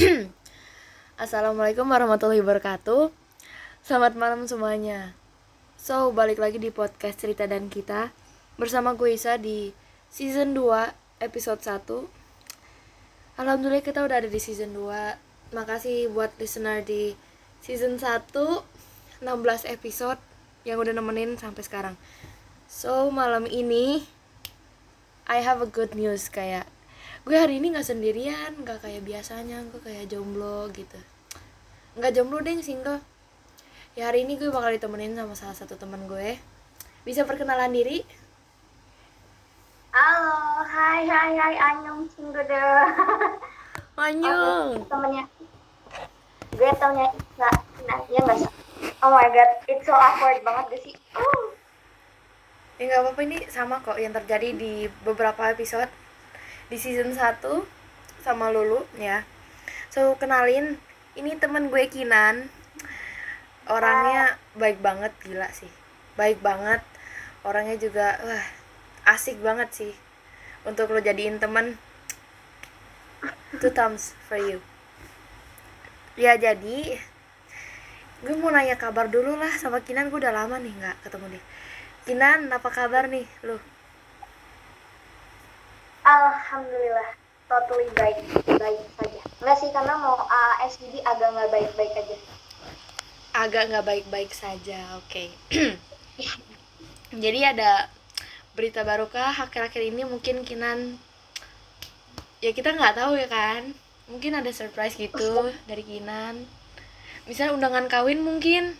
Assalamualaikum warahmatullahi wabarakatuh. Selamat malam semuanya. So, balik lagi di podcast Cerita dan Kita Bersama gue Isa di season 2 episode 1 Alhamdulillah kita udah ada di season 2 Makasih buat listener di season 1 16 episode yang udah nemenin sampai sekarang. So, malam ini I have a good news kayak gue hari ini nggak sendirian nggak kayak biasanya gue kayak jomblo gitu nggak jomblo deh single ya hari ini gue bakal ditemenin sama salah satu teman gue bisa perkenalan diri Halo, hai hai hai Anyong Singgode. Manyung Temennya. Gue taunya Isa. Nah, ya nggak? Oh my god, it's so awkward banget gak sih? Oh. ya nggak apa-apa ini sama kok yang terjadi di beberapa episode di season 1 sama Lulu ya. So kenalin ini temen gue Kinan. Orangnya baik banget gila sih. Baik banget. Orangnya juga wah asik banget sih. Untuk lo jadiin temen two thumbs for you. Ya jadi gue mau nanya kabar dulu lah sama Kinan. Gue udah lama nih nggak ketemu dia Kinan apa kabar nih lu Alhamdulillah, totally baik, baik saja. Nggak sih, karena mau uh, SGD agak nggak baik-baik aja. agak nggak baik-baik saja oke jadi ada berita baru kah akhir-akhir ini mungkin Kinan ya kita nggak tahu ya kan mungkin ada surprise gitu dari Kinan misal undangan kawin mungkin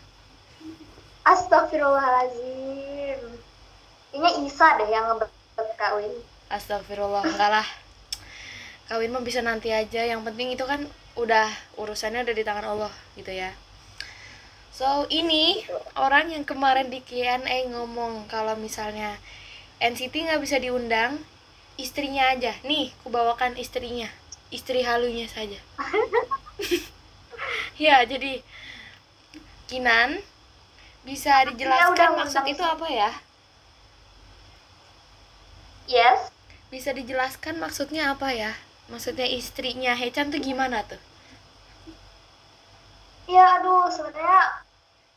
Astagfirullahaladzim. Kayaknya Isa deh yang ngebet kawin. Astagfirullah enggak lah. Kawin mah bisa nanti aja yang penting itu kan udah urusannya udah di tangan Allah gitu ya. So ini orang yang kemarin di Q&A ngomong kalau misalnya NCT nggak bisa diundang istrinya aja. Nih ku bawakan istrinya. Istri halunya saja. Ya jadi Kinan bisa dijelaskan udah maksud itu apa ya? Yes. Bisa dijelaskan maksudnya apa ya maksudnya istrinya Hechan tuh gimana tuh Ya aduh sebenarnya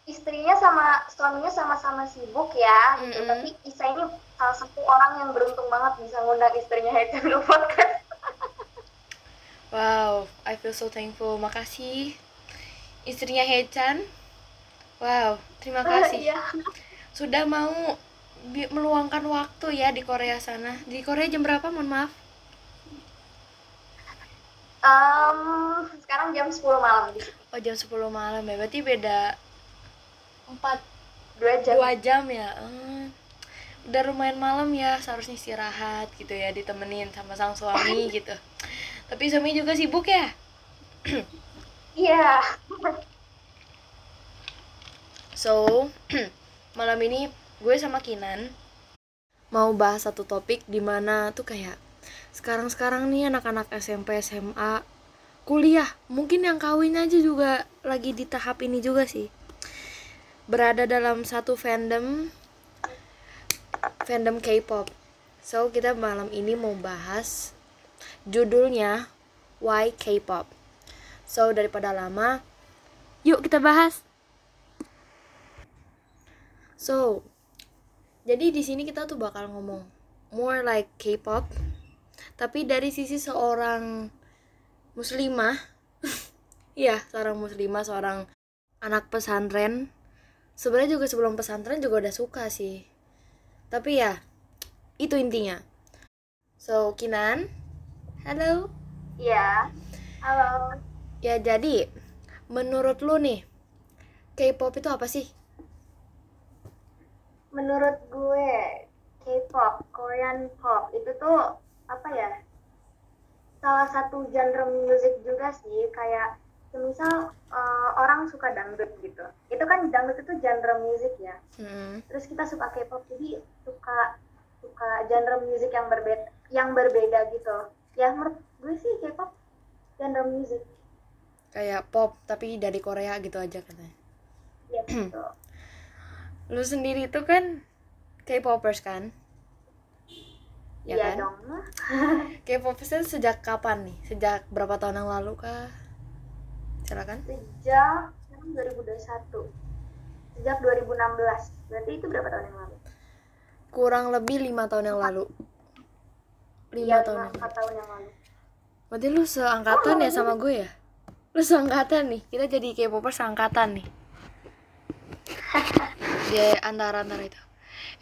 istrinya sama suaminya sama-sama sibuk ya gitu. Mm-mm. Tapi Isa ini salah satu orang yang beruntung banget bisa ngundang istrinya Hechan ke podcast. wow I feel so thankful makasih istrinya Hechan wow terima kasih Iya. sudah mau meluangkan waktu ya di Korea sana. Di Korea jam berapa? Mohon maaf. Em, sekarang jam 10 malam oh jam 10 malam ya. Berarti beda 4 Dua jam. dua jam ya? Hmm. udah lumayan malam ya. Seharusnya istirahat gitu ya ditemenin sama sang suami gitu. Tapi suami juga sibuk ya? Iya. so malam ini gue sama Kinan mau bahas satu topik di mana tuh kayak sekarang-sekarang nih anak-anak SMP SMA kuliah mungkin yang kawin aja juga lagi di tahap ini juga sih berada dalam satu fandom fandom K-pop. So kita malam ini mau bahas judulnya Why K-pop. So daripada lama, yuk kita bahas. So jadi di sini kita tuh bakal ngomong more like K-pop, tapi dari sisi seorang muslimah, iya seorang muslimah, seorang anak pesantren. Sebenarnya juga sebelum pesantren juga udah suka sih tapi ya itu intinya so Kinan halo Iya. Halo. ya jadi menurut lu nih K-pop itu apa sih Menurut gue K-pop, Korean pop itu tuh apa ya? Salah satu genre musik juga sih kayak semisal eh, orang suka dangdut gitu. Itu kan dangdut itu genre musik ya. Hmm, terus kita suka K-pop jadi suka suka genre musik yang berbeda yang berbeda gitu ya menurut gue sih K-pop genre musik kayak pop tapi dari Korea gitu aja katanya ya gitu lu sendiri tuh kan K-popers kan? Ya Iya kan? dong. K-popers itu sejak kapan nih? Sejak berapa tahun yang lalu kah? Silakan. Sejak sekarang 2021 sejak 2016 berarti itu berapa tahun yang lalu? Kurang lebih lima tahun yang lalu. Lima Iya, tahun lima yang empat lalu. tahun yang lalu. Berarti lu seangkatan ya sama gue ya? Lu seangkatan nih. Kita jadi K-popers seangkatan nih di antara antara itu.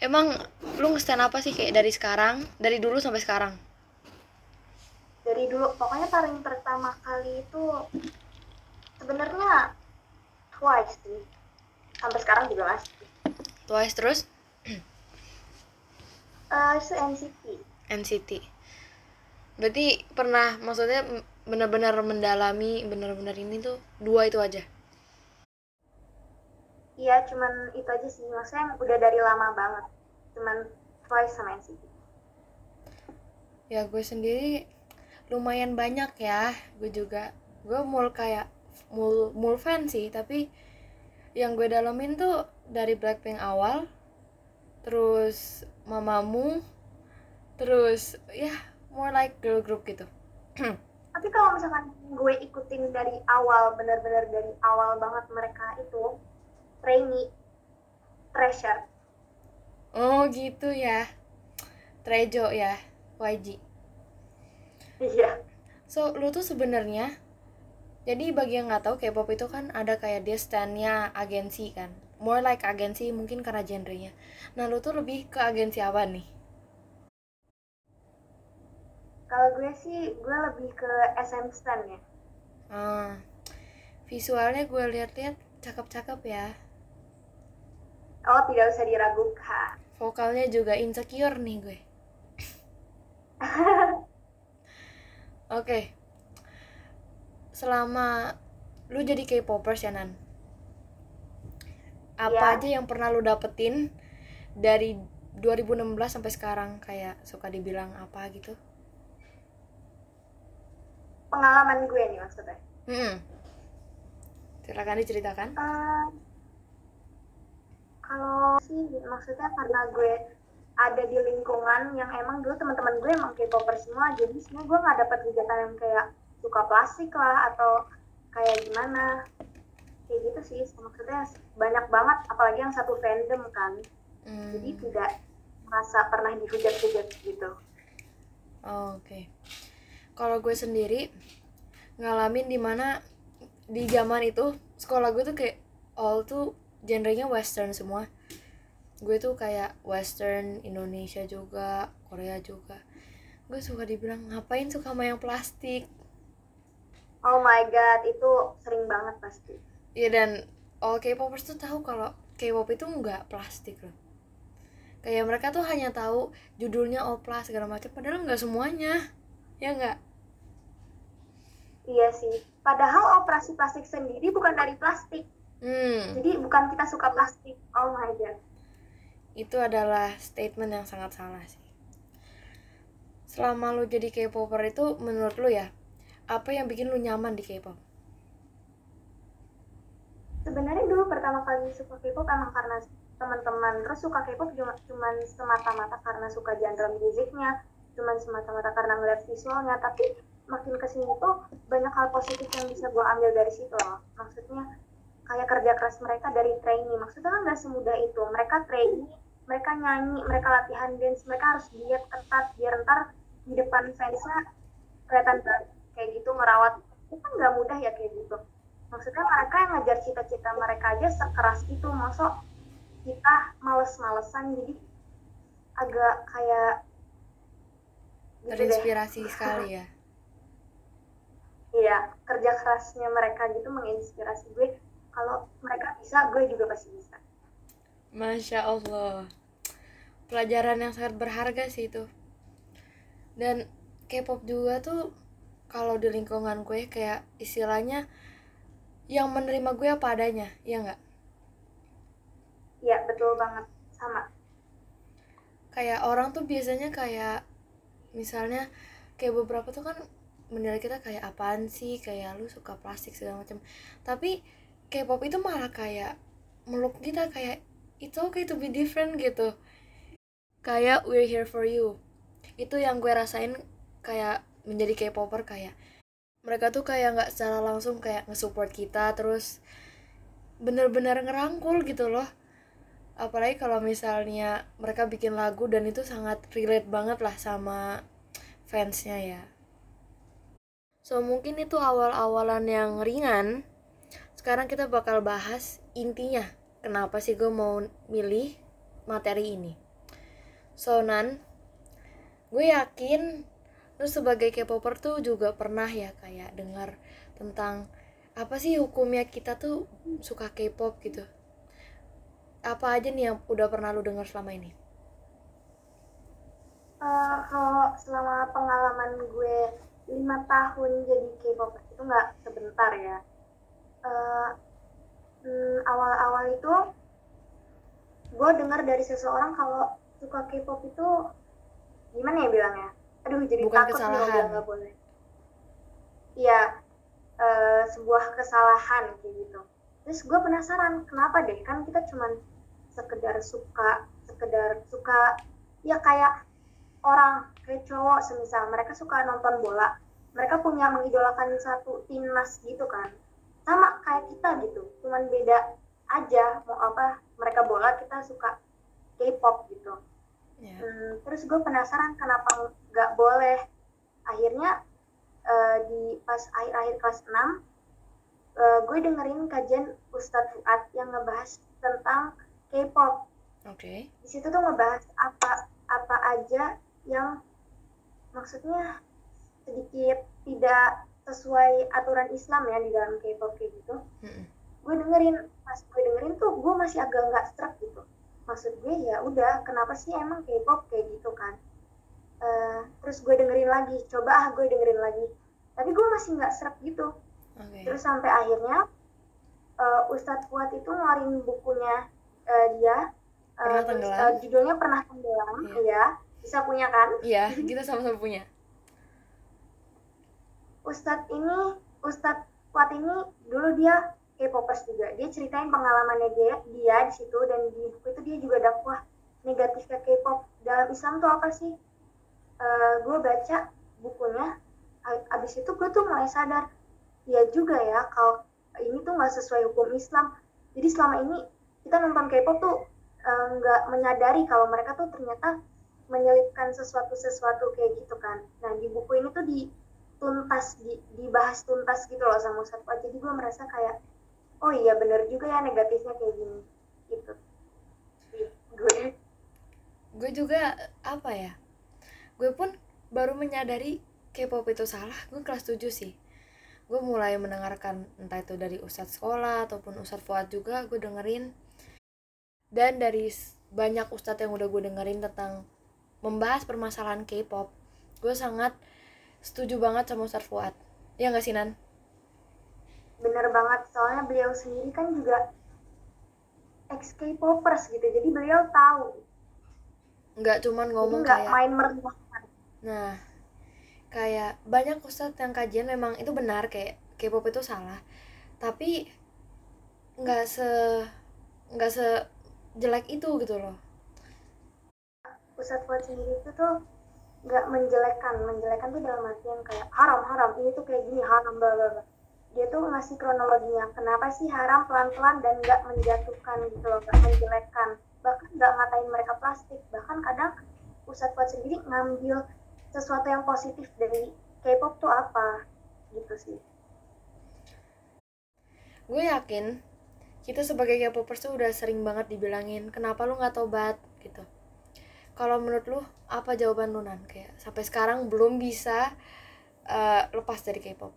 Emang lu nge-stand apa sih kayak dari sekarang? Dari dulu sampai sekarang? Dari dulu pokoknya paling pertama kali itu sebenarnya twice sih. Sampai sekarang juga masih. Twice terus? Eh, itu NCT NCT berarti pernah maksudnya benar-benar mendalami benar-benar ini tuh dua itu aja iya cuman itu aja sih. Maksudnya udah dari lama banget. Cuman twice sama NCT ya gue sendiri lumayan banyak ya. Gue juga gue mul kayak mul mul fan sih. Tapi yang gue dalamin tuh dari Blackpink awal terus mamamu terus ya more like girl group gitu. Tapi kalau misalkan gue ikutin dari awal benar-benar dari awal banget mereka itu trainee treasure oh gitu ya Trejo ya YG iya So, lu tuh sebenarnya jadi bagi yang nggak tahu K-pop itu kan ada kayak dia standnya agensi kan. More like agensi mungkin karena genrenya. Nah, lu tuh lebih ke agensi apa nih? kalau gue sih gue lebih ke SM Stan ya Ah, visualnya gue lihat-lihat cakep-cakep ya. Oh tidak usah diragukan Vokalnya juga insecure nih gue. Oke. Selama lu jadi K-popers ya Nan. Apa Iya. aja yang pernah lu dapetin dari 2016 sampai sekarang kayak suka dibilang apa gitu? pengalaman gue nih maksudnya Hmm. Silakan diceritakan. Eh, kalau sih maksudnya karena gue ada di lingkungan yang emang dulu teman-teman gue emang K-popper semua jadi sebenarnya gue nggak dapat kegiatan yang kayak suka plastik lah atau kayak gimana kayak gitu sih maksudnya banyak banget apalagi yang satu fandom kan Hmm. jadi tidak merasa pernah dihujat-hujat gitu Oh, Oke. Kalau gue sendiri ngalamin di mana di zaman itu sekolah gue tuh kayak all tuh genrenya western semua. Gue tuh kayak western Indonesia juga, Korea juga. Gue suka dibilang ngapain suka sama yang plastik. oh my god itu sering banget pasti Iya dan all K-popers tuh tahu kalau K-pop itu nggak plastik loh. Kayak mereka tuh hanya tahu judulnya oplas segala macam, padahal nggak semuanya. Ya nggak? iya sih padahal operasi plastik sendiri bukan dari plastik Hmm. jadi bukan kita suka plastik oh my god itu adalah statement yang sangat salah sih. Selama lu jadi K-popper itu menurut lu ya, apa yang bikin lu nyaman di K-pop? sebenarnya dulu pertama kali suka K-pop emang karena teman-teman terus suka K-pop cuma cuman semata-mata karena suka genre musiknya cuman semata-mata karena ngeliat visualnya tapi makin ke sini tuh banyak hal positif yang bisa gue ambil dari situ loh maksudnya kayak kerja keras mereka dari trainee. Maksudnya kan nggak semudah itu. Mereka trainee mereka nyanyi mereka latihan dance mereka harus diet ketat biar ntar di depan fansnya kelihatan kayak gitu ngerawat. Itu kan nggak mudah ya kayak gitu. Maksudnya mereka yang ngajar cita-cita mereka aja sekeras itu. Masuk kita males-malesan jadi agak kayak gitu deh. Terinspirasi sekali ya. iya kerja kerasnya mereka gitu menginspirasi gue kalau mereka bisa gue juga pasti bisa Masya Allah. Pelajaran yang sangat berharga sih itu. Dan K-pop juga tuh kalau di lingkungan gue kayak istilahnya yang menerima gue apa adanya, ya nggak? iya betul banget sama kayak orang tuh biasanya kayak misalnya kayak beberapa tuh kan menilai kita kayak apaan sih kayak lu suka plastik segala macam tapi K-pop itu malah kayak meluk kita kayak it's okay to be different gitu. Kayak we're here for you. Itu yang gue rasain kayak menjadi K-popper kayak mereka tuh kayak nggak secara langsung kayak nge-support kita terus bener-bener ngerangkul gitu loh. Apalagi kalau misalnya mereka bikin lagu dan itu sangat relate banget lah sama fansnya ya. So mungkin itu awal-awalan yang ringan sekarang kita bakal bahas intinya kenapa sih gue mau milih materi ini. So Nan gue yakin lu sebagai K-popper tuh juga pernah ya kayak dengar tentang apa sih hukumnya kita tuh suka K-pop gitu. Apa aja nih yang udah pernah lu dengar selama ini? Uh, kalau selama pengalaman gue lima tahun jadi K-pop itu nggak sebentar ya uh, hmm, awal-awal itu gue dengar dari seseorang kalau suka K-pop itu gimana ya bilangnya? Aduh jadi Bukan takut kesalahan. nggak boleh. Iya uh, sebuah kesalahan kayak gitu. Terus gue penasaran kenapa deh? Kan kita cuman sekedar suka sekedar suka ya kayak orang kayak cowok semisal. Mereka suka nonton bola. Mereka punya mengidolakan satu timnas gitu kan sama kayak kita gitu cuman beda aja mau apa mereka bola kita suka K-pop gitu ya Hmm, terus gue penasaran kenapa nggak boleh. Akhirnya eh, di pas akhir-akhir kelas 6 eh, gue dengerin kajian Ustadz Fuad yang ngebahas tentang K-pop. oke Di situ tuh ngebahas apa apa aja yang maksudnya sedikit tidak sesuai aturan Islam ya di dalam K-pop kayak gitu. Mm-mm. Gue dengerin pas gue dengerin tuh gue masih agak nggak struck gitu. Maksud gue ya udah kenapa sih emang K-pop kayak gitu kan? Eh, terus gue dengerin lagi coba ah gue dengerin lagi. Tapi gue masih nggak serak gitu. Oke. Terus sampai akhirnya eh, Ustadz Fuad itu ngeluarin bukunya eh, dia. Eh, Pernah terus, eh, judulnya pernah tenggelam Iya. ya bisa punya kan? Iya kita sama-sama punya Ustadz ini Ustadz Fuad ini dulu dia K-popers juga. Dia ceritain pengalamannya dia dia di situ dan di buku itu dia juga dakwah negatifnya K-pop. Dalam Islam tuh apa sih? Eh, gue baca bukunya abis itu gue tuh mulai sadar ya juga ya kalau ini tuh nggak sesuai hukum Islam. Jadi selama ini kita nonton K-pop tuh eh, nggak menyadari kalau mereka tuh ternyata menyelipkan sesuatu sesuatu kayak gitu kan. Nah di buku ini tuh dituntas di, dibahas tuntas gitu loh sama Ustadz Fuad. jadi gue merasa kayak oh iya bener juga ya negatifnya kayak gini. Gitu. Gue. Gue juga apa ya gue pun baru menyadari K-pop itu salah. Gue kelas 7 sih. Gue mulai mendengarkan entah itu dari ustadz sekolah ataupun ustadz Fuad juga gue dengerin. Dan dari banyak ustadz yang udah gue dengerin tentang membahas permasalahan K-pop gue sangat setuju banget sama ustadz Fuad ya nggak sih Nan? bener banget soalnya beliau sendiri kan juga ex K-popers gitu jadi beliau tahu nggak cuman ngomong nggak kayak main merendahkan Nah, kayak banyak ustadz yang kajian memang itu benar kayak K-pop itu salah. Tapi nggak se nggak se jelek itu gitu loh. Ustadz Fuad sendiri itu tuh nggak menjelekkan menjelekkan tuh dalam artian kayak haram haram ini tuh kayak gini haram bla bla dia tuh ngasih kronologinya kenapa sih haram pelan pelan dan nggak menjatuhkan gitu loh nggak menjelekkan bahkan nggak ngatain mereka plastik. Bahkan kadang Ustadz Fuad sendiri ngambil sesuatu yang positif dari K-pop tuh apa gitu sih. Gue yakin kita sebagai K-popers tuh udah sering banget dibilangin kenapa lu nggak tobat? gitu. Kalau menurut lu apa jawaban lu Nan? Kayak sampai sekarang belum bisa eh, lepas dari K-pop.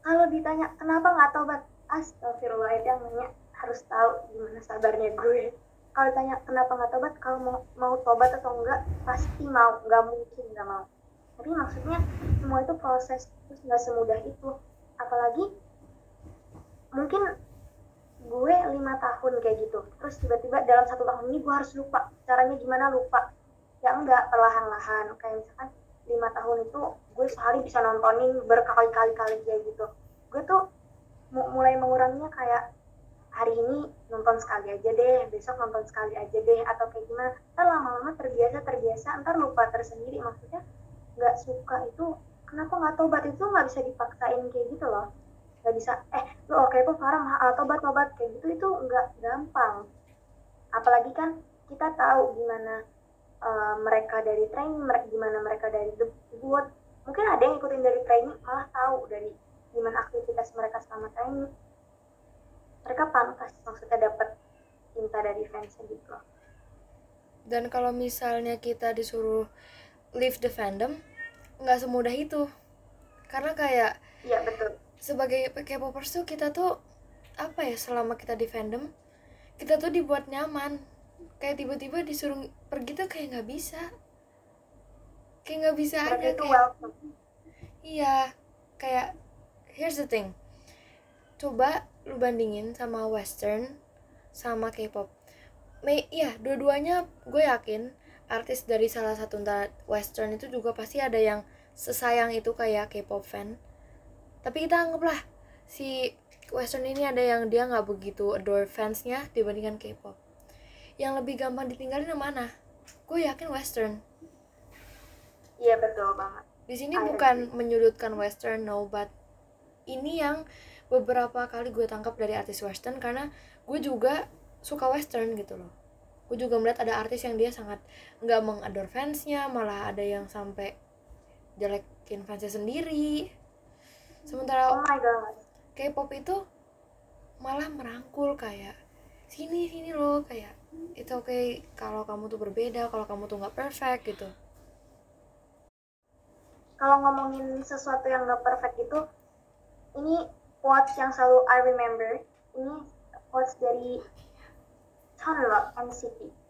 kalau ditanya kenapa nggak tobat? Astagfirullah itu yang nanya harus tahu gimana sabarnya gue. Kalau ditanya kenapa nggak tobat? Kalau mau mau tobat atau enggak pasti mau. Nggak mungkin nggak mau. Tapi maksudnya semua itu proses. Terus nggak semudah itu. Apalagi mungkin gue lima tahun kayak gitu. Terus tiba-tiba dalam satu tahun ini gue harus lupa. Caranya gimana lupa? Ya enggak perlahan-lahan. Kayak misalkan lima tahun itu gue sehari bisa nontonin berkali-kali kali kayak gitu. Gue tuh mu- mulai menguranginya kayak hari ini nonton sekali aja deh besok nonton sekali aja deh atau kayak gimana. Ntar lama-lama terbiasa terbiasa ntar lupa tersendiri. Maksudnya nggak suka itu kenapa nggak tobat? Itu nggak bisa dipaksain kayak gitu loh nggak bisa eh lo oke K-pop haram ah, tobat tobat kayak gitu itu nggak gampang. Apalagi kan kita tahu gimana uh, mereka dari training mereka gimana mereka dari debut mungkin ada yang ikutin dari training malah tahu dari gimana aktivitas mereka selama training. Mereka pantas maksudnya dapat cinta dari fansnya gitu. Dan kalau misalnya kita disuruh leave the fandom nggak semudah itu. Karena kayak iya betul sebagai K-popers tuh kita tuh apa ya selama kita di fandom kita tuh dibuat nyaman. Kayak tiba-tiba disuruh pergi tuh kayak nggak bisa. Kayak nggak bisa Berarti aja kayak welcome. Iya kayak here's the thing. Coba lu bandingin sama western sama K-pop. Me, iya dua-duanya gue yakin artis dari salah satu western itu juga pasti ada yang sesayang itu kayak K-pop fan tapi kita anggaplah si western ini ada yang dia nggak begitu adore fansnya dibandingkan K-pop. Yang lebih gampang ditinggalin yang mana? Gue yakin western. Iya betul banget. Di sini I bukan agree. menyudutkan western no but ini yang beberapa kali gue tangkap dari artis western karena gue juga suka western gitu loh. Gue juga melihat ada artis yang dia sangat nggak mengador fansnya malah ada yang sampai jelekin fansnya sendiri sementara oh my god. K-pop itu malah merangkul kayak sini sini loh kayak itu oke kalau kamu tuh berbeda kalau kamu tuh nggak perfect gitu. Kalau ngomongin sesuatu yang gak perfect itu ini quotes yang selalu I remember. Ini quotes dari Chanlok NCT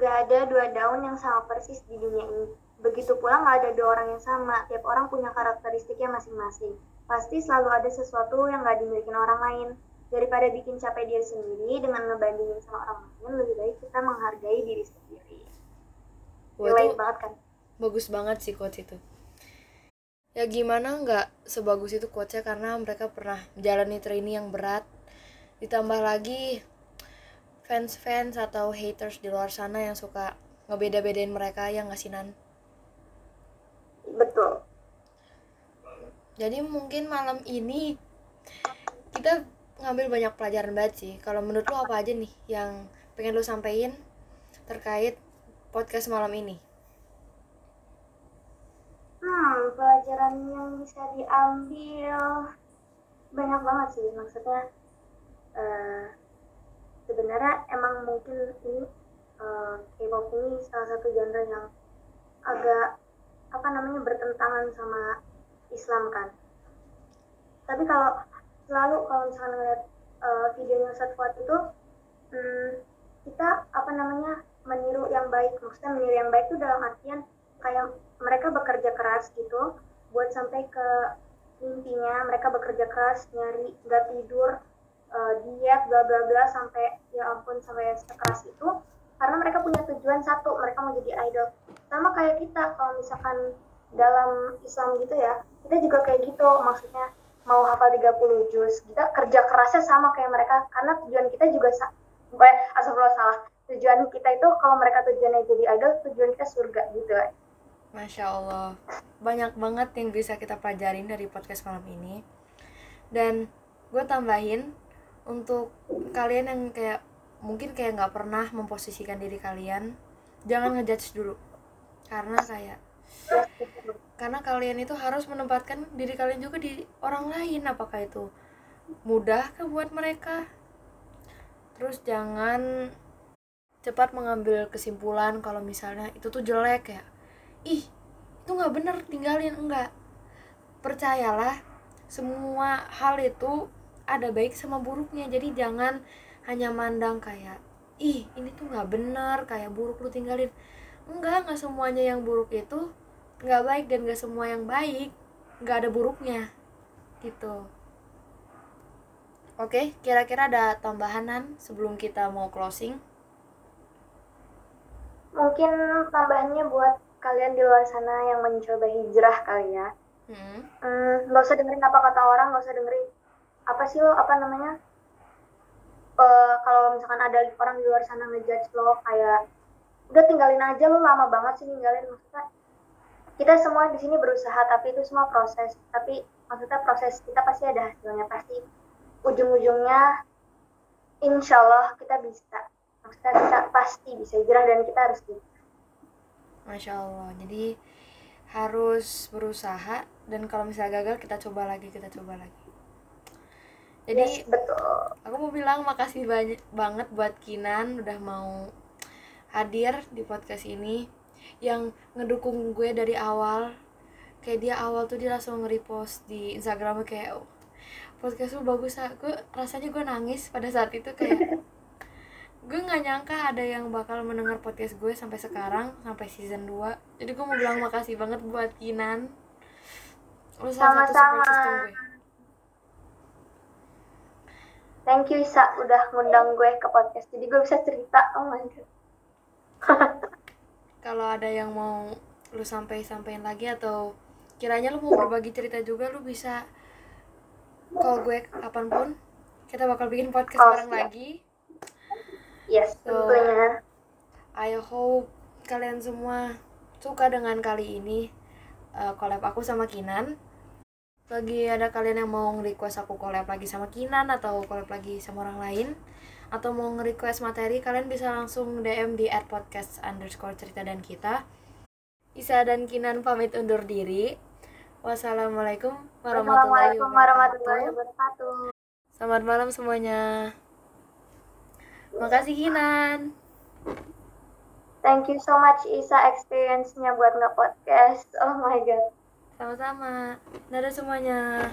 gak ada dua daun yang sama persis di dunia ini begitu pula gak ada dua orang yang sama tiap orang punya karakteristiknya masing-masing. Pasti selalu ada sesuatu yang gak dimiliki orang lain. Daripada bikin capek diri sendiri dengan ngebandingin sama orang lain lebih baik kita menghargai diri sendiri. Relate banget kan? bagus banget sih quotes itu. Ya gimana nggak sebagus itu quotesnya? Karena mereka pernah menjalani training yang berat. Ditambah lagi fans-fans atau haters di luar sana yang suka ngebeda-bedain mereka yang ngasih nan betul jadi mungkin malam ini kita ngambil banyak pelajaran banget sih kalau menurut lo apa aja nih yang pengen lo sampein terkait podcast malam ini Hmm, pelajaran yang bisa diambil banyak banget sih. Maksudnya eh, sebenarnya emang mungkin ini eh, K-pop ini salah satu genre yang agak apa namanya bertentangan sama Islam kan. Tapi kalau selalu kalau misalnya ngeliat eh, videonya Ustadz Fuad itu hmm, kita apa namanya meniru yang baik. Maksudnya meniru yang baik itu dalam artian kayak mereka bekerja keras gitu buat sampai ke mimpinya mereka bekerja keras nyari nggak tidur uh, diet bla bla bla sampai ya ampun sampai sekeras itu karena mereka punya tujuan satu mereka mau jadi idol sama kayak kita kalau misalkan dalam Islam gitu ya kita juga kayak gitu maksudnya mau hafal 30 juz kita kerja kerasnya sama kayak mereka karena tujuan kita juga sa eh, astagfirullah salah. Tujuan kita itu kalau mereka tujuannya jadi idol tujuan kita surga gitu. Kan Masya Allah, banyak banget yang bisa kita pelajarin dari podcast malam ini. Dan gue tambahin untuk kalian yang kayak mungkin kayak nggak pernah memposisikan diri kalian, jangan ngejudge dulu, karena kayak karena kalian itu harus menempatkan diri kalian juga di orang lain, apakah itu mudah ke buat mereka. Terus jangan cepat mengambil kesimpulan kalau misalnya itu tuh jelek ya. Ih itu nggak bener tinggalin enggak. Percayalah semua hal itu ada baik sama buruknya. Jadi jangan hanya mandang kayak ih ini tuh nggak bener kayak buruk lu tinggalin. Enggak nggak semuanya yang buruk itu nggak baik dan nggak semua yang baik nggak ada buruknya gitu. Oke kira-kira ada tambahanan sebelum kita mau closing? Mungkin tambahannya buat kalian di luar sana yang mencoba hijrah kali ya. Hmm. Hmm, usah dengerin apa kata orang nggak usah dengerin apa sih lo apa namanya? Eh, kalau misalkan ada orang di luar sana ngejudge lo kayak udah tinggalin aja lo lama banget sih ninggalin maksudnya kita semua di sini berusaha tapi itu semua proses. Tapi maksudnya proses kita pasti ada hasilnya. Pasti ujung-ujungnya insya Allah kita bisa. Maksudnya kita pasti bisa hijrah dan kita harus bisa Masya Allah. Jadi harus berusaha. Dan kalau misalnya gagal kita coba lagi kita coba lagi. Jadi yes, betul. aku mau bilang makasih banyak banget buat Kinan udah mau hadir di podcast ini yang ngedukung gue dari awal. Kayak dia awal tuh dia langsung nge-repost di Instagram kayak oh, podcast lu bagus gue rasanya gue nangis pada saat itu kayak gue nggak nyangka ada yang bakal mendengar podcast gue sampai sekarang sampai season 2 jadi gue mau bilang makasih banget buat Kinan. Lu salah satu support system gue. Thank you Isa udah ngundang gue ke podcast. Jadi gue bisa cerita. Oh my god kalau ada yang mau lu sampai sampein lagi atau kiranya lu mau berbagi cerita juga lu bisa call gue kapan pun. Kita bakal bikin podcast Oh, bareng lagi. Yes So, I hope kalian semua suka dengan kali ini uh, collab aku sama Kinan. Bagi ada kalian yang mau nge-request aku collab lagi sama Kinan atau collab lagi sama orang lain atau mau nge-request materi kalian bisa langsung DM di at podcast underscore cerita dan kita. Isa dan Kinan pamit undur diri. Wassalamualaikum warahmatullahi wabarakatuh. Selamat malam semuanya. Makasih Kinan. Thank you so much Isa experience-nya buat nge-podcast. Oh my god. Sama-sama. Dadah semuanya